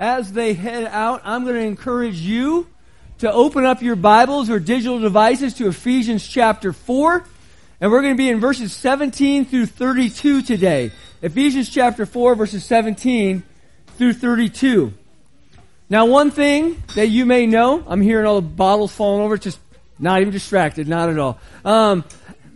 As they head out, I'm going to encourage you to open up your Bibles or digital devices to Ephesians chapter 4. And we're going to be in verses 17 through 32 today. Ephesians chapter 4, verses 17 through 32. Now, one thing that you may know, I'm hearing all the bottles falling over, just not even distracted, not at all. Um,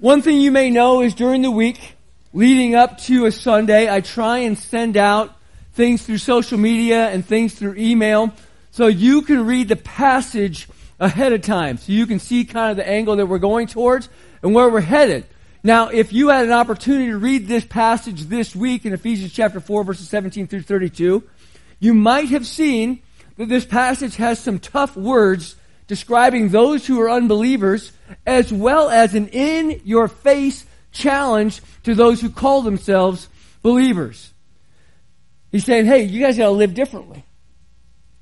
one thing you may know is during the week leading up to a Sunday, I try and send out things through social media and things through email so you can read the passage ahead of time so you can see kind of the angle that we're going towards and where we're headed. Now, if you had an opportunity to read this passage this week in Ephesians chapter 4 verses 17 through 32, you might have seen that this passage has some tough words describing those who are unbelievers as well as an in your face challenge to those who call themselves believers. He's saying, hey, you guys gotta live differently.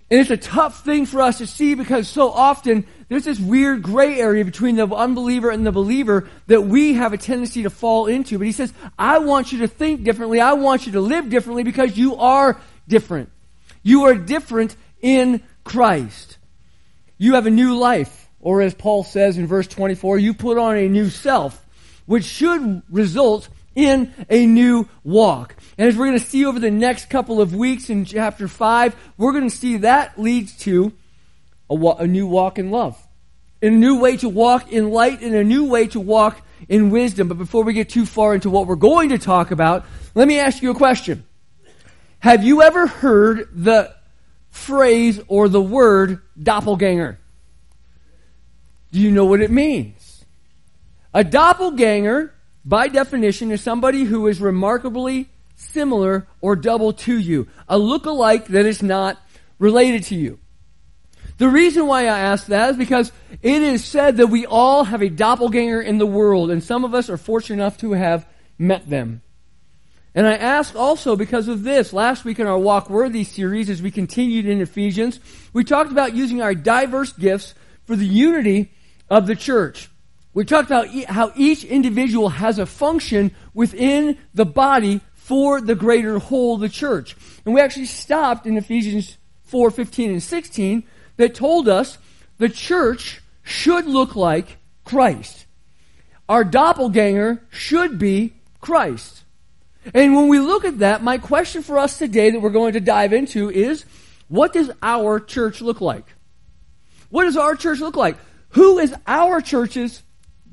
And it's a tough thing for us to see because so often there's this weird gray area between the unbeliever and the believer that we have a tendency to fall into. But he says, I want you to think differently. I want you to live differently because you are different. You are different in Christ. You have a new life. Or as Paul says in verse 24, you put on a new self, which should result in a new walk. And as we're going to see over the next couple of weeks in chapter 5, we're going to see that leads to a, wa- a new walk in love. In a new way to walk in light and a new way to walk in wisdom. But before we get too far into what we're going to talk about, let me ask you a question. Have you ever heard the phrase or the word doppelganger? Do you know what it means? A doppelganger by definition, is somebody who is remarkably similar or double to you. A look-alike that is not related to you. The reason why I ask that is because it is said that we all have a doppelganger in the world, and some of us are fortunate enough to have met them. And I ask also because of this. Last week in our Walk Worthy series, as we continued in Ephesians, we talked about using our diverse gifts for the unity of the church. We talked about how each individual has a function within the body for the greater whole, the church. And we actually stopped in Ephesians 4, 15 and 16 that told us the church should look like Christ. Our doppelganger should be Christ. And when we look at that, my question for us today that we're going to dive into is, what does our church look like? What does our church look like? Who is our church's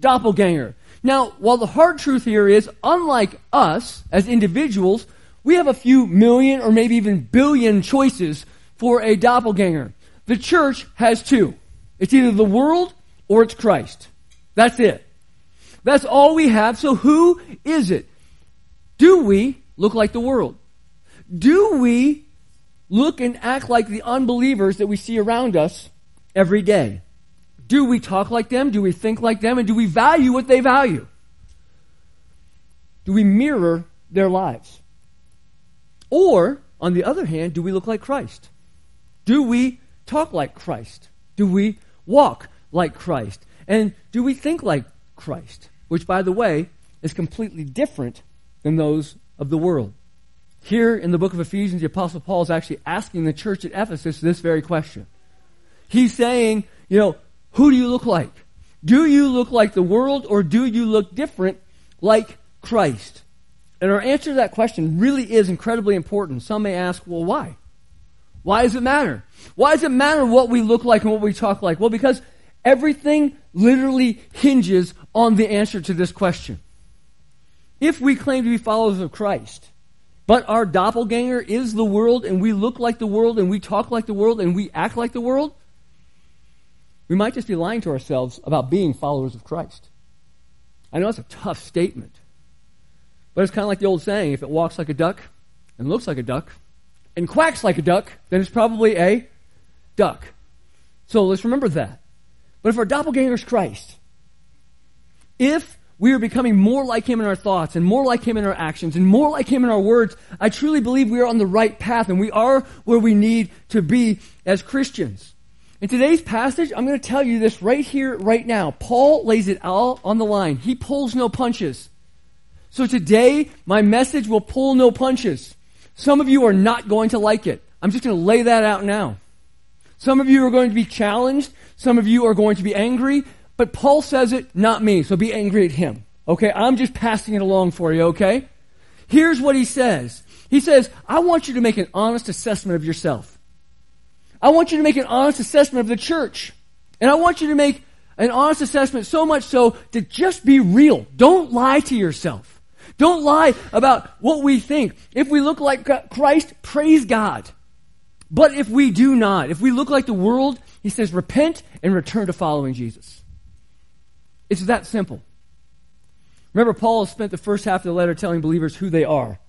doppelganger. Now, while the hard truth here is, unlike us as individuals, we have a few million or maybe even billion choices for a doppelganger. The church has two. It's either the world or it's Christ. That's it. That's all we have. So who is it? Do we look like the world? Do we look and act like the unbelievers that we see around us every day? Do we talk like them? Do we think like them? And do we value what they value? Do we mirror their lives? Or, on the other hand, do we look like Christ? Do we talk like Christ? Do we walk like Christ? And do we think like Christ? Which, by the way, is completely different than those of the world. Here in the book of Ephesians, the Apostle Paul is actually asking the church at Ephesus this very question. He's saying, you know, who do you look like? Do you look like the world or do you look different like Christ? And our answer to that question really is incredibly important. Some may ask, well, why? Why does it matter? Why does it matter what we look like and what we talk like? Well, because everything literally hinges on the answer to this question. If we claim to be followers of Christ, but our doppelganger is the world and we look like the world and we talk like the world and we act like the world, we might just be lying to ourselves about being followers of Christ. I know that's a tough statement. But it's kind of like the old saying if it walks like a duck and looks like a duck and quacks like a duck, then it's probably a duck. So let's remember that. But if our doppelganger is Christ, if we are becoming more like Him in our thoughts and more like Him in our actions and more like Him in our words, I truly believe we are on the right path and we are where we need to be as Christians. In today's passage, I'm going to tell you this right here, right now. Paul lays it all on the line. He pulls no punches. So today, my message will pull no punches. Some of you are not going to like it. I'm just going to lay that out now. Some of you are going to be challenged. Some of you are going to be angry. But Paul says it, not me. So be angry at him. Okay? I'm just passing it along for you, okay? Here's what he says. He says, I want you to make an honest assessment of yourself. I want you to make an honest assessment of the church. And I want you to make an honest assessment so much so to just be real. Don't lie to yourself. Don't lie about what we think. If we look like Christ, praise God. But if we do not, if we look like the world, he says, repent and return to following Jesus. It's that simple. Remember, Paul spent the first half of the letter telling believers who they are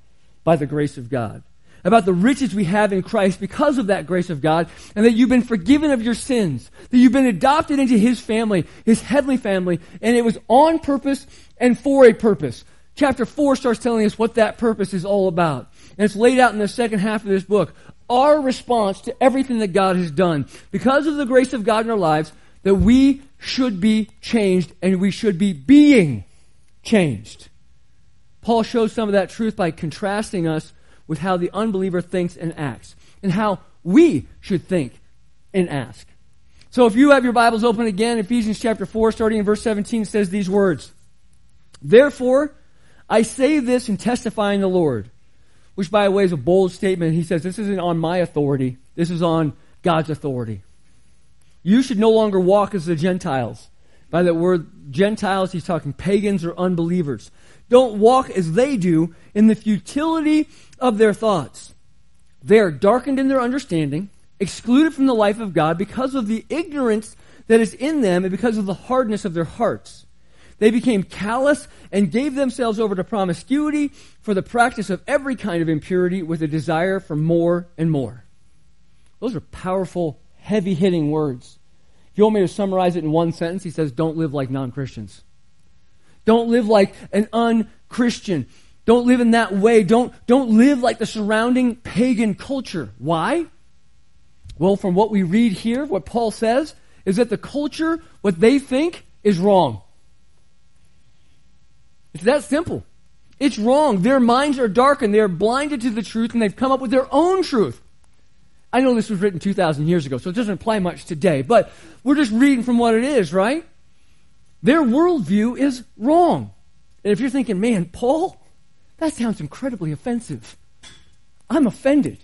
by the grace of God. About the riches we have in Christ because of that grace of God, and that you've been forgiven of your sins, that you've been adopted into His family, His heavenly family, and it was on purpose and for a purpose. Chapter 4 starts telling us what that purpose is all about. And it's laid out in the second half of this book. Our response to everything that God has done. Because of the grace of God in our lives, that we should be changed and we should be being changed. Paul shows some of that truth by contrasting us with how the unbeliever thinks and acts and how we should think and ask. So if you have your Bibles open again, Ephesians chapter 4, starting in verse 17, says these words. Therefore, I say this in testifying the Lord, which by the way is a bold statement. He says, this isn't on my authority. This is on God's authority. You should no longer walk as the Gentiles. By that word Gentiles, he's talking pagans or unbelievers. Don't walk as they do in the futility of their thoughts. They are darkened in their understanding, excluded from the life of God because of the ignorance that is in them and because of the hardness of their hearts. They became callous and gave themselves over to promiscuity for the practice of every kind of impurity with a desire for more and more. Those are powerful, heavy hitting words. If you want me to summarize it in one sentence, he says, Don't live like non Christians. Don't live like an unchristian. Don't live in that way. Don't, don't live like the surrounding pagan culture. Why? Well, from what we read here, what Paul says is that the culture, what they think, is wrong. It's that simple. It's wrong. Their minds are darkened. They are blinded to the truth, and they've come up with their own truth. I know this was written 2,000 years ago, so it doesn't apply much today, but we're just reading from what it is, right? Their worldview is wrong. And if you're thinking, man, Paul, that sounds incredibly offensive, I'm offended.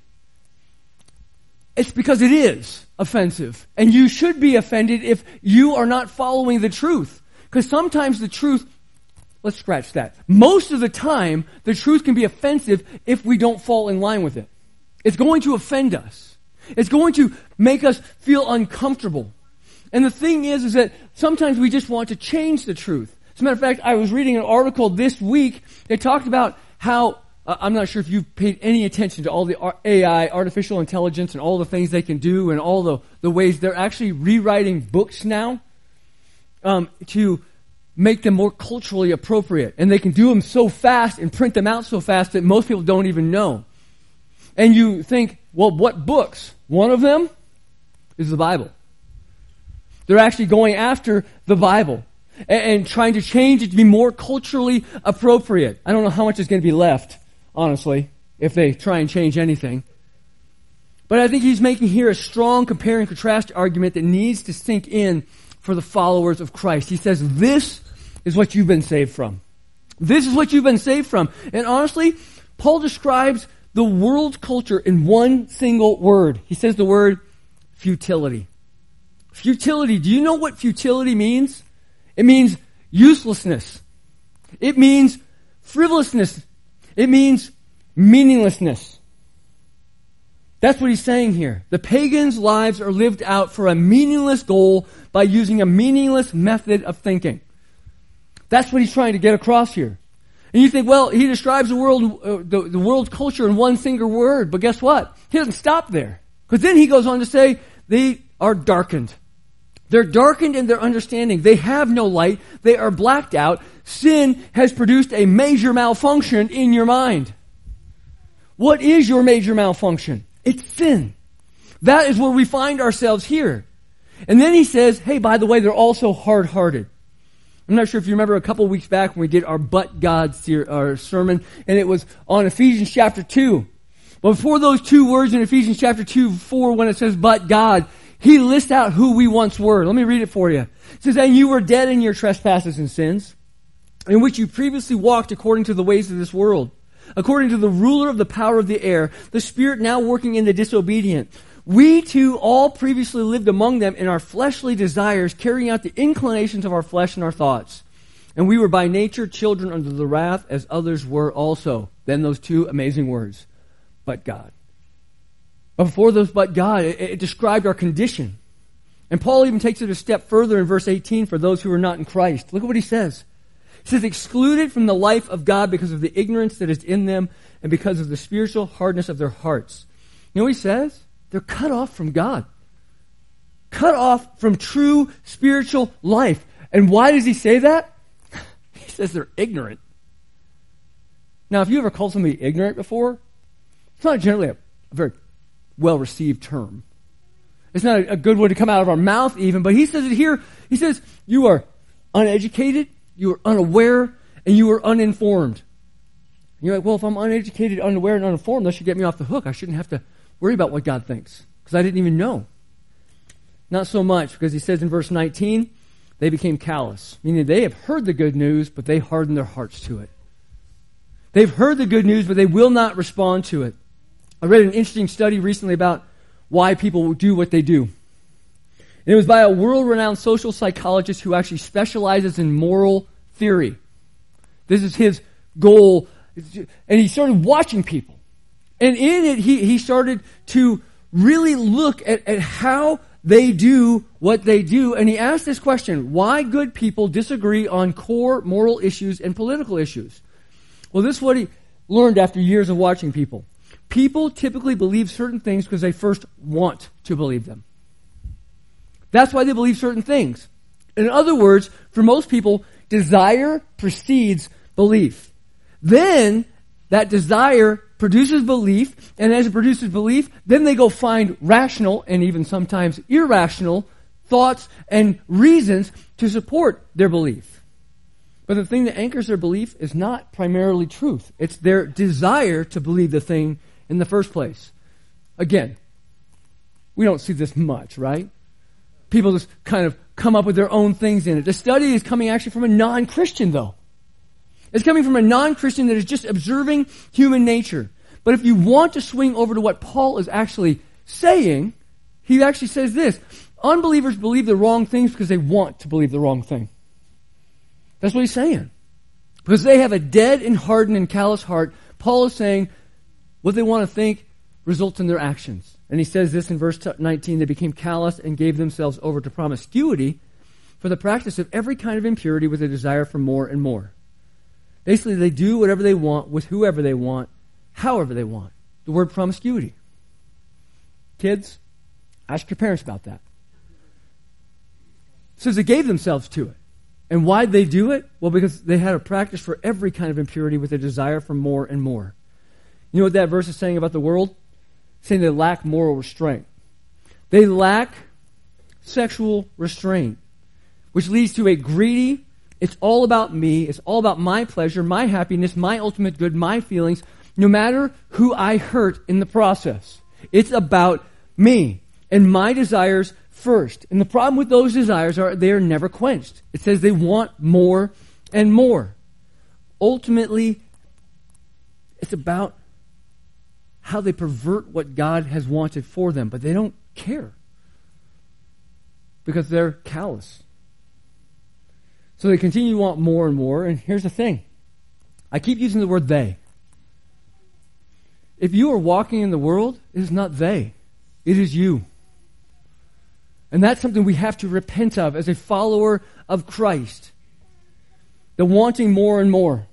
It's because it is offensive. And you should be offended if you are not following the truth. Because sometimes the truth Let's scratch that. Most of the time, the truth can be offensive if we don't fall in line with it. It's going to offend us. It's going to make us feel uncomfortable. And the thing is, is that sometimes we just want to change the truth. As a matter of fact, I was reading an article this week that talked about how, uh, I'm not sure if you've paid any attention to all the AI, artificial intelligence, and all the things they can do and all the, the ways they're actually rewriting books now um, to make them more culturally appropriate. And they can do them so fast and print them out so fast that most people don't even know. And you think, well, what books? One of them is the Bible. They're actually going after the Bible and, and trying to change it to be more culturally appropriate. I don't know how much is going to be left, honestly, if they try and change anything. But I think he's making here a strong compare and contrast argument that needs to sink in for the followers of Christ. He says, This is what you've been saved from. This is what you've been saved from. And honestly, Paul describes the world's culture in one single word. He says the word futility. Futility. Do you know what futility means? It means uselessness. It means frivolousness. It means meaninglessness. That's what he's saying here. The pagans' lives are lived out for a meaningless goal by using a meaningless method of thinking. That's what he's trying to get across here. And you think, well, he describes the world, uh, the, the world culture in one single word, but guess what? He doesn't stop there. Because then he goes on to say, they are darkened. They're darkened in their understanding. They have no light. They are blacked out. Sin has produced a major malfunction in your mind. What is your major malfunction? It's sin. That is where we find ourselves here. And then he says, hey, by the way, they're also hard hearted. I'm not sure if you remember a couple weeks back when we did our But God ser- our sermon, and it was on Ephesians chapter 2. But before those two words in Ephesians chapter 2, 4, when it says, but God, he lists out who we once were. Let me read it for you. It says, and you were dead in your trespasses and sins, in which you previously walked according to the ways of this world, according to the ruler of the power of the air, the spirit now working in the disobedient. We too all previously lived among them in our fleshly desires, carrying out the inclinations of our flesh and our thoughts. And we were by nature children under the wrath as others were also. Then those two amazing words but God. Before those but God, it, it described our condition. And Paul even takes it a step further in verse 18 for those who are not in Christ. Look at what he says. He says, excluded from the life of God because of the ignorance that is in them and because of the spiritual hardness of their hearts. You know what he says? They're cut off from God. Cut off from true spiritual life. And why does he say that? he says they're ignorant. Now, if you ever called somebody ignorant before, it's not generally a very well received term. It's not a, a good one to come out of our mouth, even, but he says it here. He says, You are uneducated, you are unaware, and you are uninformed. And you're like, Well, if I'm uneducated, unaware, and uninformed, that should get me off the hook. I shouldn't have to worry about what God thinks because I didn't even know. Not so much because he says in verse 19, they became callous, meaning they have heard the good news, but they hardened their hearts to it. They've heard the good news, but they will not respond to it. I read an interesting study recently about why people do what they do. And it was by a world renowned social psychologist who actually specializes in moral theory. This is his goal. And he started watching people. And in it, he, he started to really look at, at how they do what they do. And he asked this question why good people disagree on core moral issues and political issues? Well, this is what he learned after years of watching people. People typically believe certain things because they first want to believe them. That's why they believe certain things. In other words, for most people, desire precedes belief. Then that desire produces belief, and as it produces belief, then they go find rational and even sometimes irrational thoughts and reasons to support their belief. But the thing that anchors their belief is not primarily truth. It's their desire to believe the thing in the first place. Again, we don't see this much, right? People just kind of come up with their own things in it. The study is coming actually from a non Christian, though. It's coming from a non Christian that is just observing human nature. But if you want to swing over to what Paul is actually saying, he actually says this Unbelievers believe the wrong things because they want to believe the wrong thing. That's what he's saying. Because they have a dead and hardened and callous heart, Paul is saying, what they want to think results in their actions. And he says this in verse 19 they became callous and gave themselves over to promiscuity for the practice of every kind of impurity with a desire for more and more. Basically, they do whatever they want with whoever they want, however they want. The word promiscuity. Kids, ask your parents about that. It says they gave themselves to it. And why'd they do it? Well, because they had a practice for every kind of impurity with a desire for more and more. You know what that verse is saying about the world? It's saying they lack moral restraint. They lack sexual restraint, which leads to a greedy, it's all about me, it's all about my pleasure, my happiness, my ultimate good, my feelings, no matter who I hurt in the process. It's about me and my desires first. And the problem with those desires are they are never quenched. It says they want more and more. Ultimately, it's about how they pervert what God has wanted for them, but they don't care because they're callous. So they continue to want more and more, and here's the thing I keep using the word they. If you are walking in the world, it is not they, it is you. And that's something we have to repent of as a follower of Christ. The wanting more and more.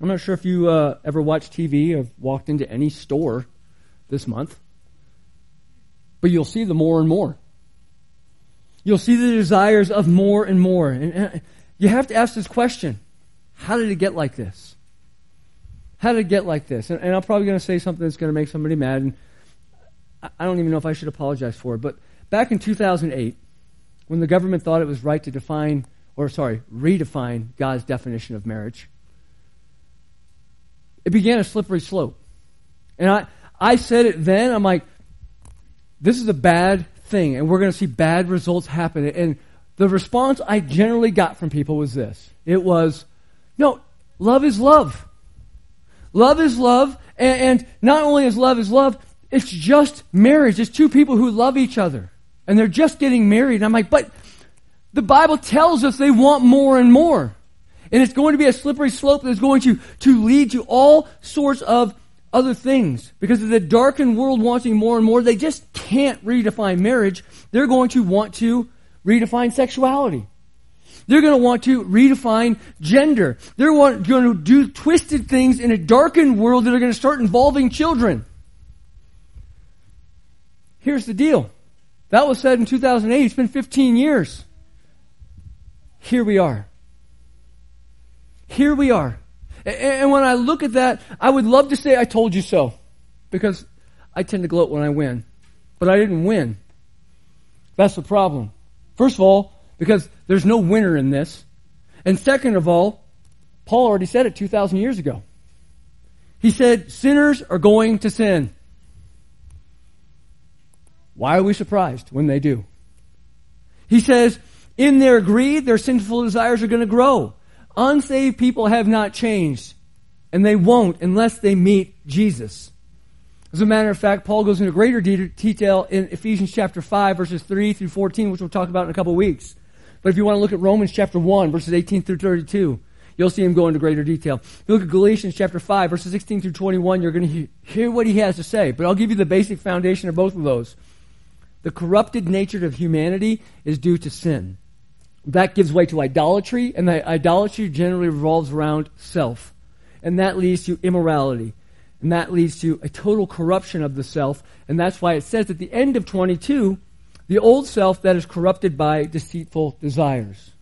I'm not sure if you uh, ever watch TV or walked into any store this month, but you'll see the more and more. You'll see the desires of more and more. And, and you have to ask this question How did it get like this? How did it get like this? And, and I'm probably going to say something that's going to make somebody mad, and I, I don't even know if I should apologize for it, but back in 2008, when the government thought it was right to define, or sorry, redefine God's definition of marriage, it began a slippery slope. And I, I said it then. I'm like, this is a bad thing, and we're going to see bad results happen. And the response I generally got from people was this it was, no, love is love. Love is love, and, and not only is love is love, it's just marriage. It's two people who love each other, and they're just getting married. And I'm like, but the Bible tells us they want more and more. And it's going to be a slippery slope that's going to, to lead to all sorts of other things. Because of the darkened world wanting more and more, they just can't redefine marriage. They're going to want to redefine sexuality. They're going to want to redefine gender. They're going to do twisted things in a darkened world that are going to start involving children. Here's the deal. That was said in 2008. It's been 15 years. Here we are. Here we are. And when I look at that, I would love to say, I told you so. Because I tend to gloat when I win. But I didn't win. That's the problem. First of all, because there's no winner in this. And second of all, Paul already said it 2,000 years ago. He said, sinners are going to sin. Why are we surprised when they do? He says, in their greed, their sinful desires are going to grow. Unsaved people have not changed, and they won't unless they meet Jesus. As a matter of fact, Paul goes into greater detail in Ephesians chapter 5, verses 3 through 14, which we'll talk about in a couple weeks. But if you want to look at Romans chapter 1, verses 18 through 32, you'll see him go into greater detail. If you look at Galatians chapter 5, verses 16 through 21, you're going to hear what he has to say. But I'll give you the basic foundation of both of those. The corrupted nature of humanity is due to sin that gives way to idolatry, and that idolatry generally revolves around self. And that leads to immorality. And that leads to a total corruption of the self. And that's why it says at the end of 22, the old self that is corrupted by deceitful desires.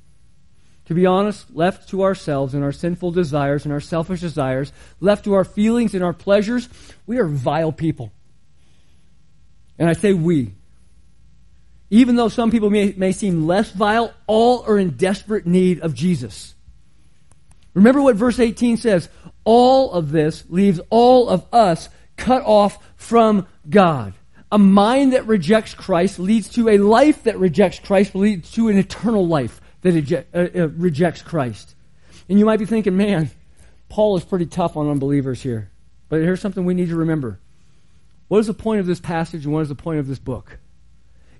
To be honest, left to ourselves and our sinful desires and our selfish desires, left to our feelings and our pleasures, we are vile people. And I say we, even though some people may, may seem less vile, all are in desperate need of Jesus. Remember what verse 18 says. All of this leaves all of us cut off from God. A mind that rejects Christ leads to a life that rejects Christ, leads to an eternal life that uh, uh, rejects Christ. And you might be thinking, man, Paul is pretty tough on unbelievers here. But here's something we need to remember. What is the point of this passage and what is the point of this book?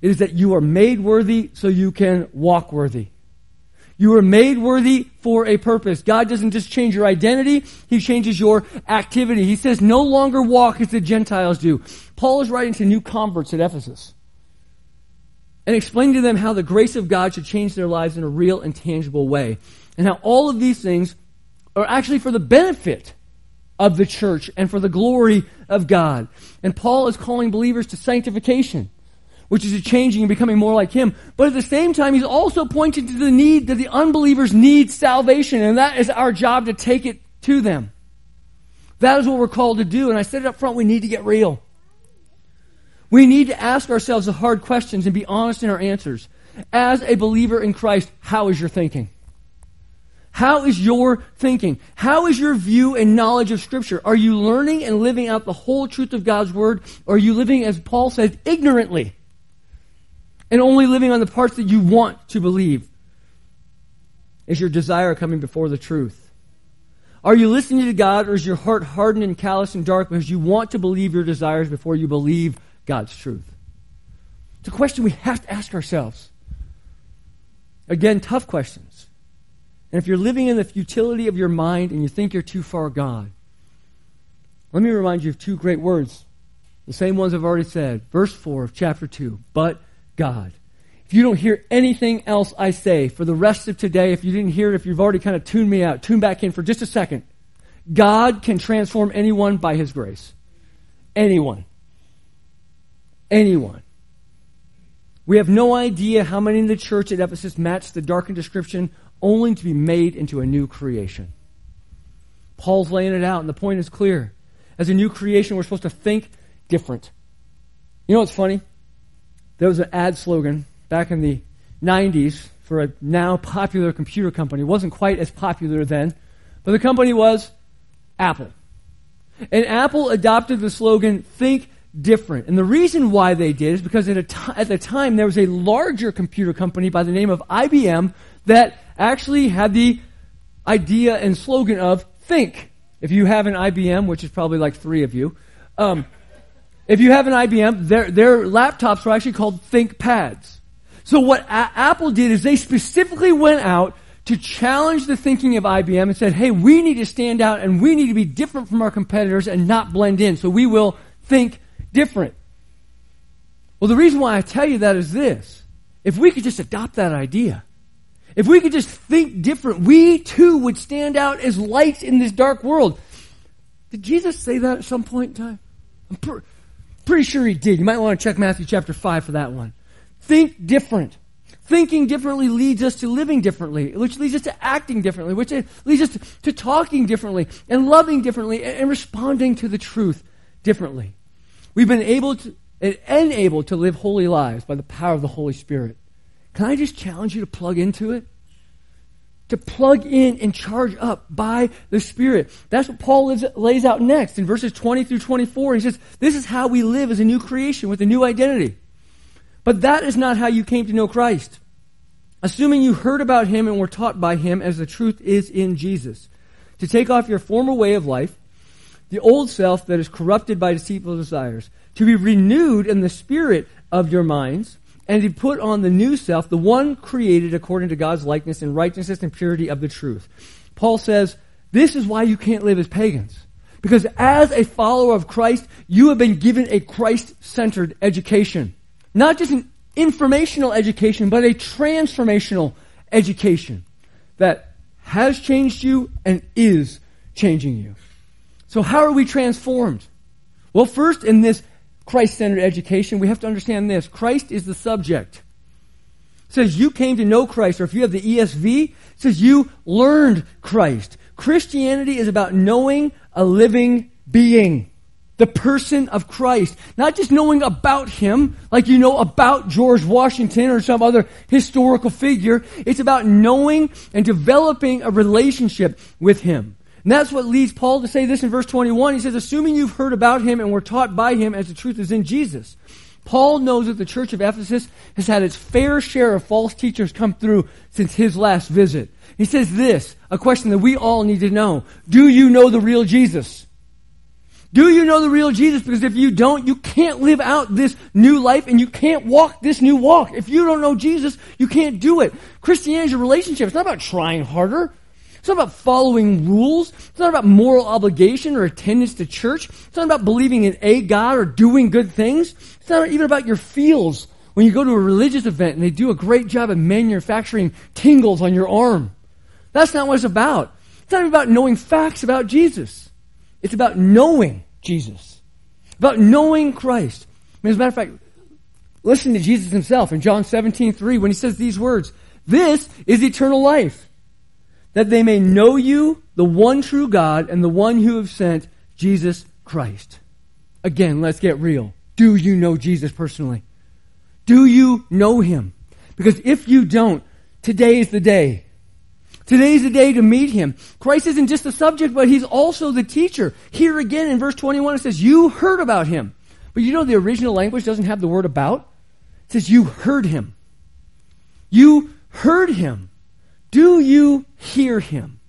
It is that you are made worthy so you can walk worthy. You are made worthy for a purpose. God doesn't just change your identity, He changes your activity. He says, no longer walk as the Gentiles do. Paul is writing to new converts at Ephesus and explaining to them how the grace of God should change their lives in a real and tangible way. And how all of these things are actually for the benefit of the church and for the glory of God. And Paul is calling believers to sanctification which is changing and becoming more like Him. But at the same time, He's also pointing to the need that the unbelievers need salvation, and that is our job to take it to them. That is what we're called to do. And I said it up front, we need to get real. We need to ask ourselves the hard questions and be honest in our answers. As a believer in Christ, how is your thinking? How is your thinking? How is your view and knowledge of Scripture? Are you learning and living out the whole truth of God's Word? Or are you living, as Paul says, ignorantly? And only living on the parts that you want to believe? Is your desire coming before the truth? Are you listening to God or is your heart hardened and callous and dark because you want to believe your desires before you believe God's truth? It's a question we have to ask ourselves. Again, tough questions. And if you're living in the futility of your mind and you think you're too far gone, let me remind you of two great words, the same ones I've already said. Verse 4 of chapter 2. But God. If you don't hear anything else I say for the rest of today, if you didn't hear it, if you've already kind of tuned me out, tune back in for just a second. God can transform anyone by His grace. Anyone. Anyone. We have no idea how many in the church at Ephesus matched the darkened description, only to be made into a new creation. Paul's laying it out, and the point is clear. As a new creation, we're supposed to think different. You know what's funny? There was an ad slogan back in the 90s for a now popular computer company. It wasn't quite as popular then, but the company was Apple. And Apple adopted the slogan, think different. And the reason why they did is because at, at the time there was a larger computer company by the name of IBM that actually had the idea and slogan of think. If you have an IBM, which is probably like three of you, um, if you have an IBM, their, their laptops were actually called ThinkPads. So what A- Apple did is they specifically went out to challenge the thinking of IBM and said, hey, we need to stand out and we need to be different from our competitors and not blend in. So we will think different. Well, the reason why I tell you that is this. If we could just adopt that idea, if we could just think different, we too would stand out as lights in this dark world. Did Jesus say that at some point in time? Pretty sure he did. You might want to check Matthew chapter 5 for that one. Think different. Thinking differently leads us to living differently, which leads us to acting differently, which leads us to, to talking differently and loving differently and, and responding to the truth differently. We've been able to and able to live holy lives by the power of the Holy Spirit. Can I just challenge you to plug into it? To plug in and charge up by the Spirit. That's what Paul lays out next in verses 20 through 24. He says, This is how we live as a new creation with a new identity. But that is not how you came to know Christ. Assuming you heard about him and were taught by him as the truth is in Jesus. To take off your former way of life, the old self that is corrupted by deceitful desires. To be renewed in the spirit of your minds, and to put on the new self, the one created according to God's likeness in righteousness and purity of the truth. Paul says, this is why you can't live as pagans. Because as a follower of Christ, you have been given a Christ-centered education. Not just an informational education, but a transformational education that has changed you and is changing you. So how are we transformed? Well, first in this Christ-centered education, we have to understand this. Christ is the subject. It says you came to know Christ, or if you have the ESV, it says you learned Christ. Christianity is about knowing a living being the person of Christ. Not just knowing about him, like you know about George Washington or some other historical figure. It's about knowing and developing a relationship with him. And that's what leads Paul to say this in verse 21. He says, assuming you've heard about him and were taught by him as the truth is in Jesus. Paul knows that the church of Ephesus has had its fair share of false teachers come through since his last visit. He says this, a question that we all need to know. Do you know the real Jesus? Do you know the real Jesus? Because if you don't, you can't live out this new life and you can't walk this new walk. If you don't know Jesus, you can't do it. Christianity is a relationship. It's not about trying harder. It's not about following rules. It's not about moral obligation or attendance to church. It's not about believing in a God or doing good things. It's not even about your feels when you go to a religious event and they do a great job of manufacturing tingles on your arm. That's not what it's about. It's not even about knowing facts about Jesus. It's about knowing Jesus. About knowing Christ. I mean, as a matter of fact, listen to Jesus himself in John 17, 3 when he says these words. This is eternal life. That they may know you, the one true God, and the one who have sent, Jesus Christ. Again, let's get real. Do you know Jesus personally? Do you know him? Because if you don't, today is the day. Today is the day to meet him. Christ isn't just the subject, but he's also the teacher. Here again in verse 21 it says, you heard about him. But you know the original language doesn't have the word about? It says you heard him. You heard him. Do you hear him?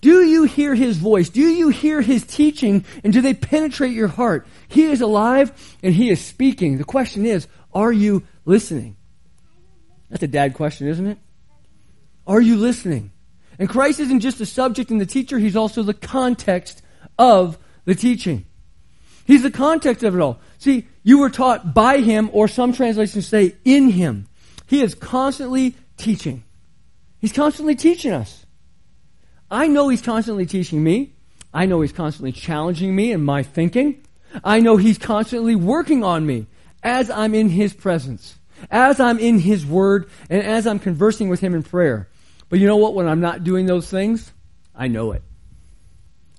Do you hear his voice? Do you hear his teaching? And do they penetrate your heart? He is alive and he is speaking. The question is, are you listening? That's a dad question, isn't it? Are you listening? And Christ isn't just the subject and the teacher, he's also the context of the teaching. He's the context of it all. See, you were taught by him, or some translations say in him. He is constantly teaching. He's constantly teaching us. I know he's constantly teaching me. I know he's constantly challenging me in my thinking. I know he's constantly working on me as I'm in his presence, as I'm in his word, and as I'm conversing with him in prayer. But you know what? When I'm not doing those things, I know it.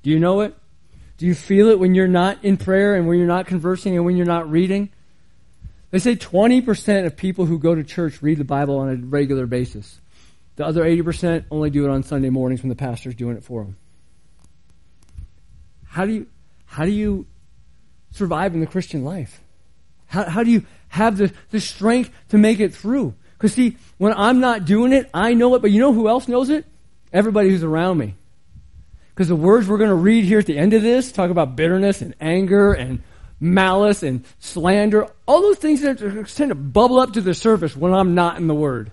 Do you know it? Do you feel it when you're not in prayer and when you're not conversing and when you're not reading? They say 20% of people who go to church read the Bible on a regular basis. The other 80% only do it on Sunday mornings when the pastor's doing it for them. How do you, how do you survive in the Christian life? How, how do you have the, the strength to make it through? Because see, when I'm not doing it, I know it, but you know who else knows it? Everybody who's around me. Because the words we're going to read here at the end of this talk about bitterness and anger and malice and slander, all those things that tend to bubble up to the surface when I'm not in the Word.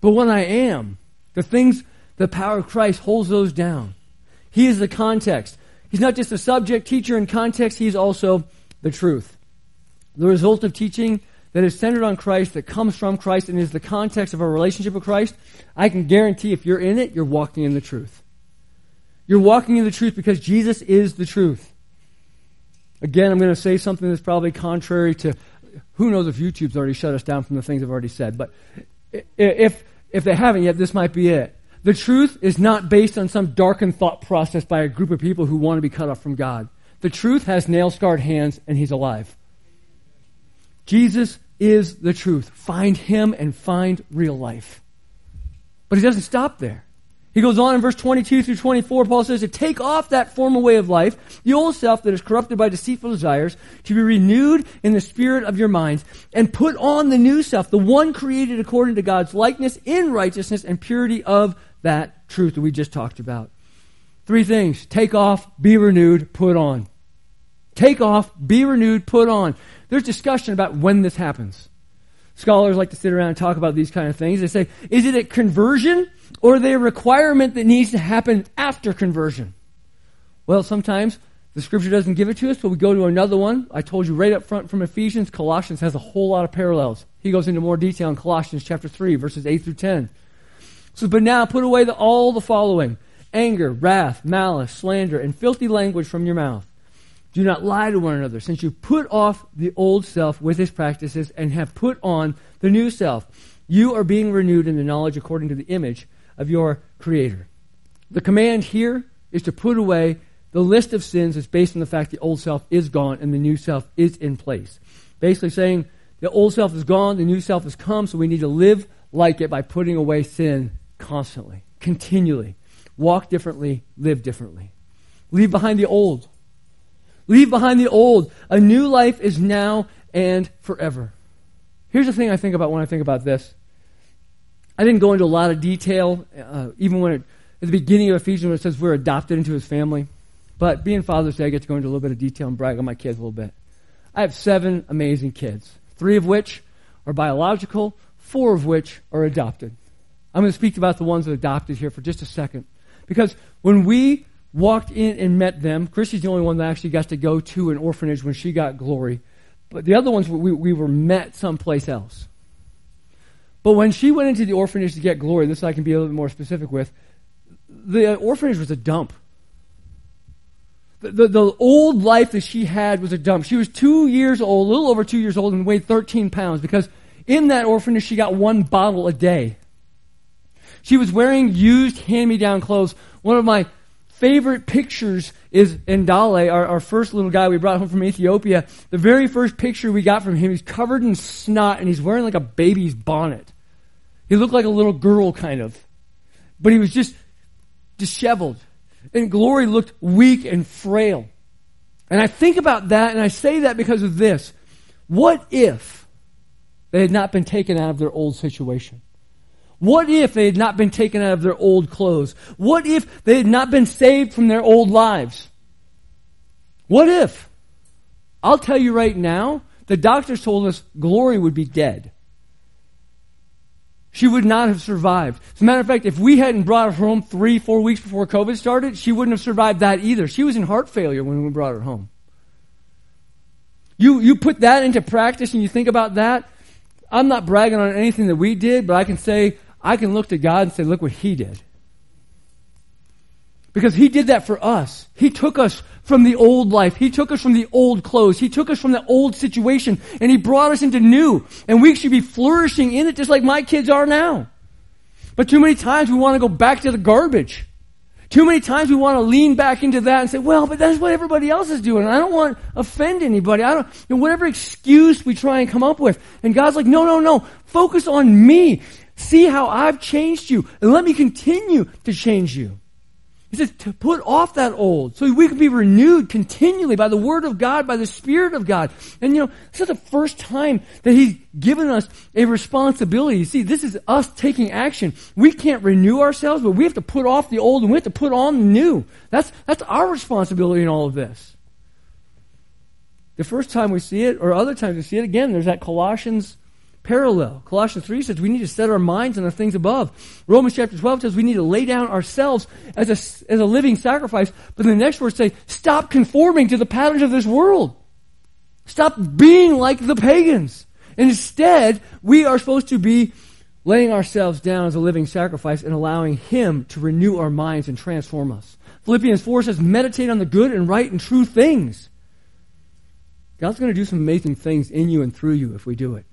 But when I am, the things, the power of Christ holds those down. He is the context. He's not just a subject teacher in context, he's also the truth. The result of teaching that is centered on Christ, that comes from Christ, and is the context of our relationship with Christ, I can guarantee if you're in it, you're walking in the truth. You're walking in the truth because Jesus is the truth. Again, I'm going to say something that's probably contrary to who knows if YouTube's already shut us down from the things I've already said, but if, if they haven't yet, this might be it. The truth is not based on some darkened thought process by a group of people who want to be cut off from God. The truth has nail scarred hands and he's alive. Jesus is the truth. Find him and find real life. But he doesn't stop there. He goes on in verse 22 through 24. Paul says to take off that former way of life, the old self that is corrupted by deceitful desires, to be renewed in the spirit of your minds, and put on the new self, the one created according to God's likeness in righteousness and purity of that truth that we just talked about. Three things take off, be renewed, put on. Take off, be renewed, put on. There's discussion about when this happens. Scholars like to sit around and talk about these kind of things. They say, is it a conversion or are they a requirement that needs to happen after conversion? Well, sometimes the scripture doesn't give it to us, but we go to another one. I told you right up front from Ephesians, Colossians has a whole lot of parallels. He goes into more detail in Colossians chapter 3, verses 8 through 10. So, but now put away the, all the following anger, wrath, malice, slander, and filthy language from your mouth. Do not lie to one another, since you put off the old self with its practices and have put on the new self. You are being renewed in the knowledge according to the image of your Creator. The command here is to put away the list of sins is based on the fact the old self is gone and the new self is in place. Basically saying the old self is gone, the new self has come, so we need to live like it by putting away sin constantly, continually. Walk differently, live differently. Leave behind the old. Leave behind the old. A new life is now and forever. Here's the thing I think about when I think about this. I didn't go into a lot of detail, uh, even when it, at the beginning of Ephesians, when it says we're adopted into his family. But being Father's Day, I get to go into a little bit of detail and brag on my kids a little bit. I have seven amazing kids, three of which are biological, four of which are adopted. I'm going to speak about the ones that are adopted here for just a second. Because when we walked in and met them. Christy's the only one that actually got to go to an orphanage when she got glory. But the other ones, we, we were met someplace else. But when she went into the orphanage to get glory, this I can be a little bit more specific with, the orphanage was a dump. The, the, the, old life that she had was a dump. She was two years old, a little over two years old, and weighed 13 pounds because in that orphanage she got one bottle a day. She was wearing used hand me down clothes. One of my favorite pictures is Ndale, our, our first little guy we brought home from Ethiopia. The very first picture we got from him, he's covered in snot and he's wearing like a baby's bonnet. He looked like a little girl, kind of. But he was just disheveled. And Glory looked weak and frail. And I think about that and I say that because of this. What if they had not been taken out of their old situation? What if they had not been taken out of their old clothes? What if they had not been saved from their old lives? What if? I'll tell you right now, the doctors told us Glory would be dead. She would not have survived. As a matter of fact, if we hadn't brought her home three, four weeks before COVID started, she wouldn't have survived that either. She was in heart failure when we brought her home. You, you put that into practice and you think about that. I'm not bragging on anything that we did, but I can say I can look to God and say, look what He did. Because He did that for us. He took us from the old life. He took us from the old clothes. He took us from the old situation and He brought us into new. And we should be flourishing in it just like my kids are now. But too many times we want to go back to the garbage. Too many times we want to lean back into that and say, well, but that's what everybody else is doing. I don't want to offend anybody. I don't, you know, whatever excuse we try and come up with. And God's like, no, no, no. Focus on me. See how I've changed you, and let me continue to change you. He says to put off that old so we can be renewed continually by the Word of God, by the Spirit of God. And you know, this is the first time that He's given us a responsibility. You see, this is us taking action. We can't renew ourselves, but we have to put off the old and we have to put on the new. That's, that's our responsibility in all of this. The first time we see it, or other times we see it, again, there's that Colossians parallel. Colossians 3 says we need to set our minds on the things above. Romans chapter 12 says we need to lay down ourselves as a, as a living sacrifice. But the next words say, stop conforming to the patterns of this world. Stop being like the pagans. Instead, we are supposed to be laying ourselves down as a living sacrifice and allowing Him to renew our minds and transform us. Philippians 4 says, meditate on the good and right and true things. God's going to do some amazing things in you and through you if we do it.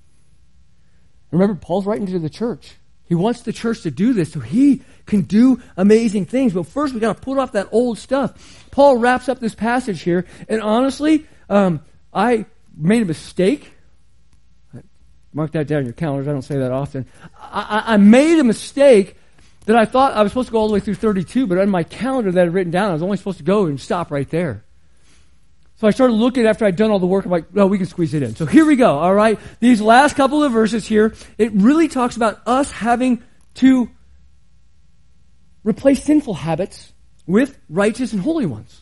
Remember, Paul's writing to the church. He wants the church to do this so he can do amazing things. But first, we got to put off that old stuff. Paul wraps up this passage here, and honestly, um, I made a mistake. Mark that down in your calendars. I don't say that often. I, I, made a mistake that I thought I was supposed to go all the way through 32, but on my calendar that I had written down, I was only supposed to go and stop right there. So I started looking after I'd done all the work. I'm like, no, we can squeeze it in. So here we go. All right. These last couple of verses here, it really talks about us having to replace sinful habits with righteous and holy ones.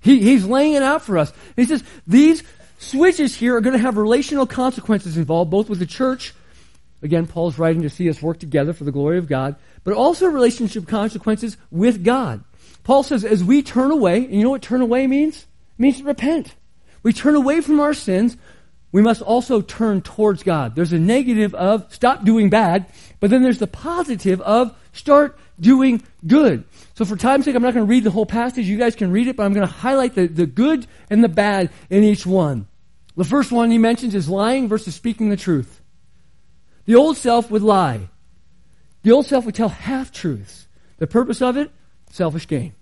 He, he's laying it out for us. He says these switches here are going to have relational consequences involved, both with the church. Again, Paul's writing to see us work together for the glory of God, but also relationship consequences with God. Paul says, as we turn away, and you know what turn away means? Means to repent. We turn away from our sins. We must also turn towards God. There's a negative of stop doing bad, but then there's the positive of start doing good. So for time's sake, I'm not going to read the whole passage. You guys can read it, but I'm going to highlight the, the good and the bad in each one. The first one he mentions is lying versus speaking the truth. The old self would lie. The old self would tell half truths. The purpose of it? Selfish gain.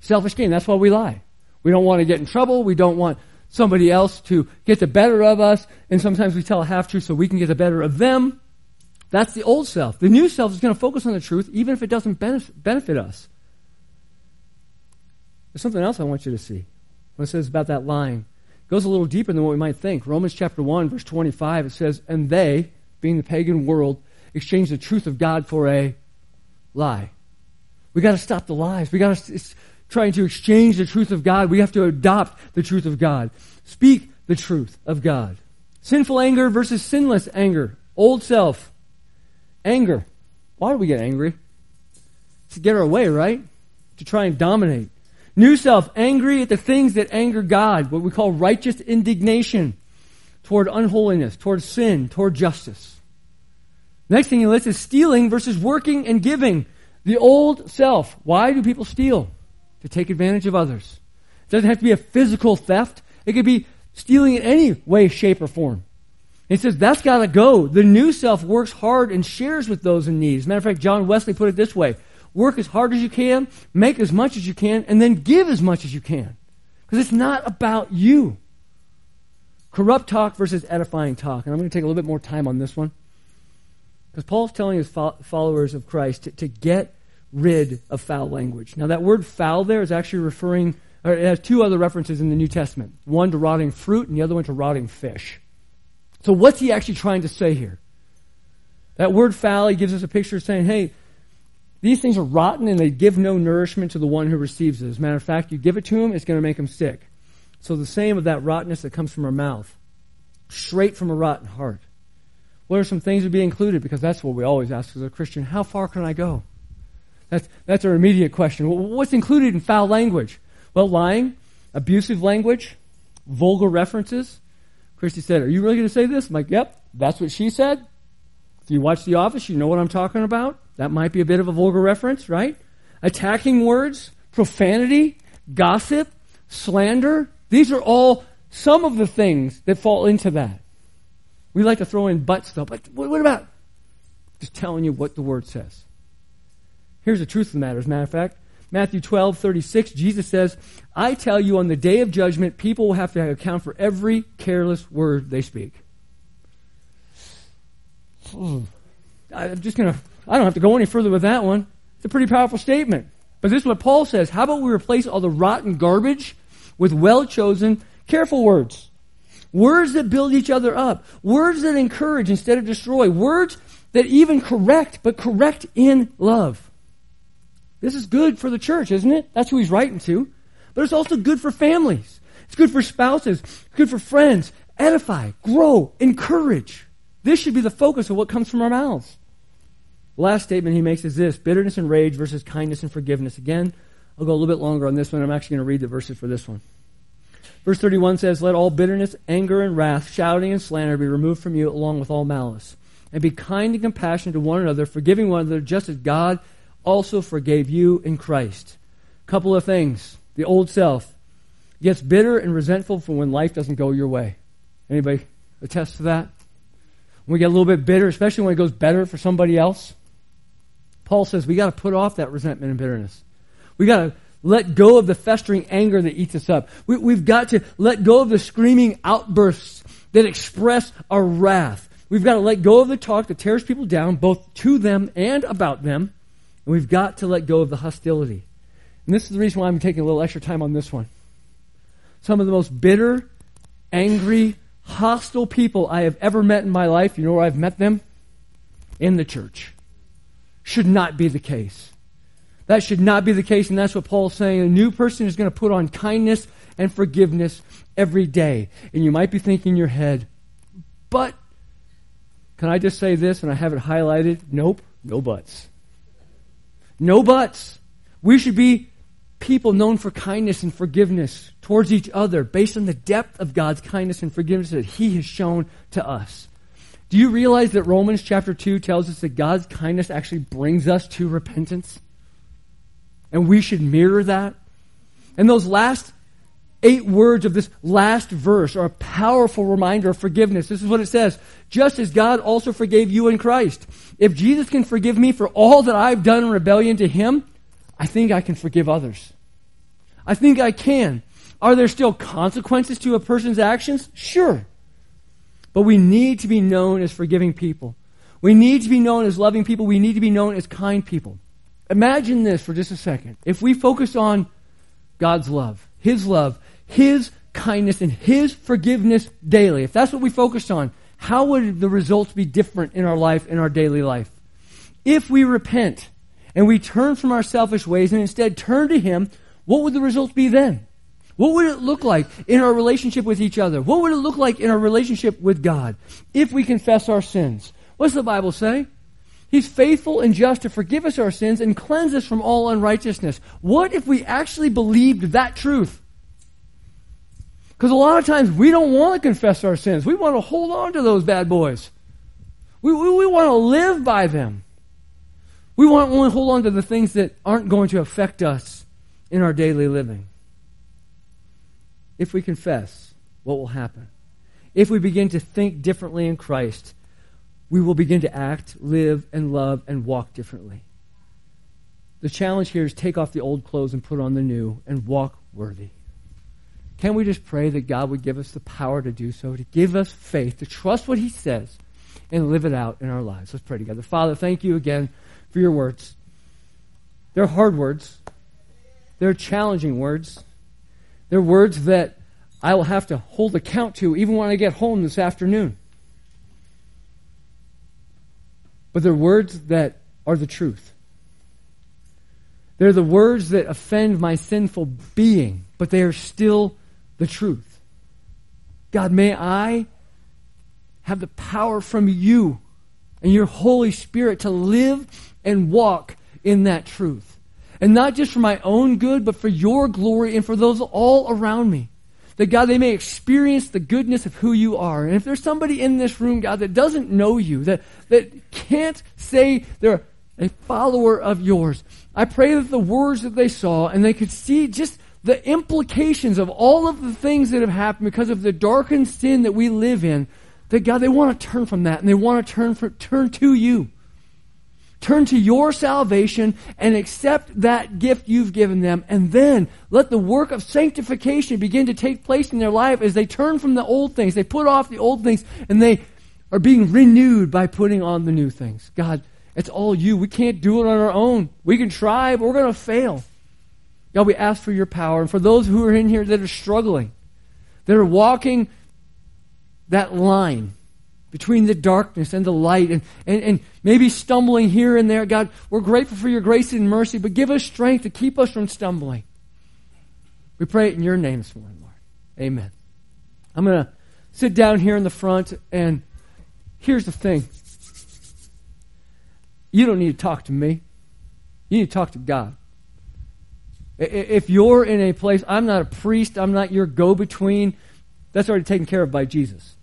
Selfish gain. That's why we lie. We don't want to get in trouble. We don't want somebody else to get the better of us. And sometimes we tell a half truth so we can get the better of them. That's the old self. The new self is going to focus on the truth even if it doesn't benefit us. There's something else I want you to see. What it says about that lying it goes a little deeper than what we might think. Romans chapter 1, verse 25, it says, And they, being the pagan world, exchanged the truth of God for a lie. We got to stop the lies. We got to trying to exchange the truth of God, we have to adopt the truth of God. Speak the truth of God. Sinful anger versus sinless anger. Old self. Anger. Why do we get angry? To get our way, right? To try and dominate. New self, angry at the things that anger God, what we call righteous indignation toward unholiness, toward sin, toward justice. Next thing he lists is stealing versus working and giving. The old self. Why do people steal? To take advantage of others. It doesn't have to be a physical theft. It could be stealing in any way, shape, or form. He says that's got to go. The new self works hard and shares with those in need. As a matter of fact, John Wesley put it this way work as hard as you can, make as much as you can, and then give as much as you can. Because it's not about you. Corrupt talk versus edifying talk. And I'm going to take a little bit more time on this one. Because Paul's telling his followers of Christ to, to get rid of foul language. Now, that word foul there is actually referring, or it has two other references in the New Testament one to rotting fruit, and the other one to rotting fish. So, what's he actually trying to say here? That word foul, he gives us a picture saying, hey, these things are rotten and they give no nourishment to the one who receives it. As a matter of fact, you give it to him, it's going to make him sick. So, the same of that rottenness that comes from our mouth, straight from a rotten heart. What are some things to be included? Because that's what we always ask as a Christian. How far can I go? That's, that's our immediate question. What's included in foul language? Well, lying, abusive language, vulgar references. Christy said, Are you really going to say this? I'm like, Yep, that's what she said. If you watch The Office, you know what I'm talking about. That might be a bit of a vulgar reference, right? Attacking words, profanity, gossip, slander. These are all some of the things that fall into that. We like to throw in butt stuff, but what about just telling you what the word says? Here's the truth of the matter, as a matter of fact. Matthew 12, 36, Jesus says, I tell you, on the day of judgment, people will have to account for every careless word they speak. I'm just going to, I don't have to go any further with that one. It's a pretty powerful statement. But this is what Paul says. How about we replace all the rotten garbage with well chosen, careful words? Words that build each other up. Words that encourage instead of destroy. Words that even correct, but correct in love. This is good for the church, isn't it? That's who he's writing to. But it's also good for families. It's good for spouses. It's good for friends. Edify, grow, encourage. This should be the focus of what comes from our mouths. The last statement he makes is this bitterness and rage versus kindness and forgiveness. Again, I'll go a little bit longer on this one. I'm actually going to read the verses for this one. Verse 31 says, Let all bitterness, anger, and wrath, shouting, and slander be removed from you, along with all malice. And be kind and compassionate to one another, forgiving one another, just as God also forgave you in Christ. Couple of things. The old self gets bitter and resentful for when life doesn't go your way. Anybody attest to that? We get a little bit bitter, especially when it goes better for somebody else. Paul says we got to put off that resentment and bitterness. We got to let go of the festering anger that eats us up. We, have got to let go of the screaming outbursts that express our wrath. We've got to let go of the talk that tears people down, both to them and about them. And we've got to let go of the hostility. And this is the reason why I'm taking a little extra time on this one. Some of the most bitter, angry, hostile people I have ever met in my life, you know where I've met them? In the church should not be the case. That should not be the case, and that's what Paul's saying. A new person is going to put on kindness and forgiveness every day. And you might be thinking in your head, but can I just say this and I have it highlighted? Nope, no buts. No buts. We should be people known for kindness and forgiveness towards each other based on the depth of God's kindness and forgiveness that He has shown to us. Do you realize that Romans chapter 2 tells us that God's kindness actually brings us to repentance? And we should mirror that. And those last eight words of this last verse are a powerful reminder of forgiveness. This is what it says. Just as God also forgave you in Christ. If Jesus can forgive me for all that I've done in rebellion to Him, I think I can forgive others. I think I can. Are there still consequences to a person's actions? Sure. But we need to be known as forgiving people. We need to be known as loving people. We need to be known as kind people. Imagine this for just a second. If we focus on God's love, His love, His kindness, and His forgiveness daily, if that's what we focused on, how would the results be different in our life, in our daily life? If we repent and we turn from our selfish ways and instead turn to Him, what would the results be then? What would it look like in our relationship with each other? What would it look like in our relationship with God if we confess our sins? What's the Bible say? He's faithful and just to forgive us our sins and cleanse us from all unrighteousness. What if we actually believed that truth? Because a lot of times we don't want to confess our sins. We want to hold on to those bad boys. We, we, we want to live by them. We want to hold on to the things that aren't going to affect us in our daily living if we confess, what will happen? If we begin to think differently in Christ, we will begin to act, live, and love and walk differently. The challenge here is take off the old clothes and put on the new and walk worthy. Can we just pray that God would give us the power to do so, to give us faith, to trust what He says, and live it out in our lives? Let's pray together. Father, thank you again for your words. They're hard words, they're challenging words. They're words that I will have to hold account to even when I get home this afternoon. But they're words that are the truth. They're the words that offend my sinful being, but they are still the truth. God, may I have the power from you and your Holy Spirit to live and walk in that truth. And not just for my own good, but for your glory and for those all around me. That God, they may experience the goodness of who you are. And if there's somebody in this room, God, that doesn't know you, that, that can't say they're a follower of yours, I pray that the words that they saw and they could see just the implications of all of the things that have happened because of the darkened sin that we live in, that God, they want to turn from that and they want to turn, for, turn to you. Turn to your salvation and accept that gift you've given them. And then let the work of sanctification begin to take place in their life as they turn from the old things. They put off the old things and they are being renewed by putting on the new things. God, It's all you. We can't do it on our own. We can try, but we're going to fail. God, we ask for your power. And for those who are in here that are struggling, that are walking that line between the darkness and the light and, and, and maybe stumbling here and there, God, we're grateful for your grace and mercy, but give us strength to keep us from stumbling. We pray it in your name this morning, Lord. Amen. I'm going to sit down here in the front, and here's the thing you don't need to talk to me, you need to talk to God. If you're in a place, I'm not a priest, I'm not your go between, that's already taken care of by Jesus.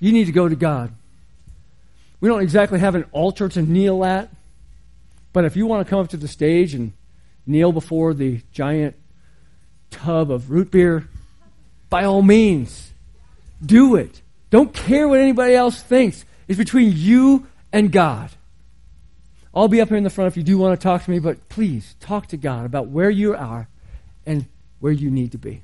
You need to go to God. We don't exactly have an altar to kneel at, but if you want to come up to the stage and kneel before the giant tub of root beer, by all means, do it. Don't care what anybody else thinks. It's between you and God. I'll be up here in the front if you do want to talk to me, but please talk to God about where you are and where you need to be.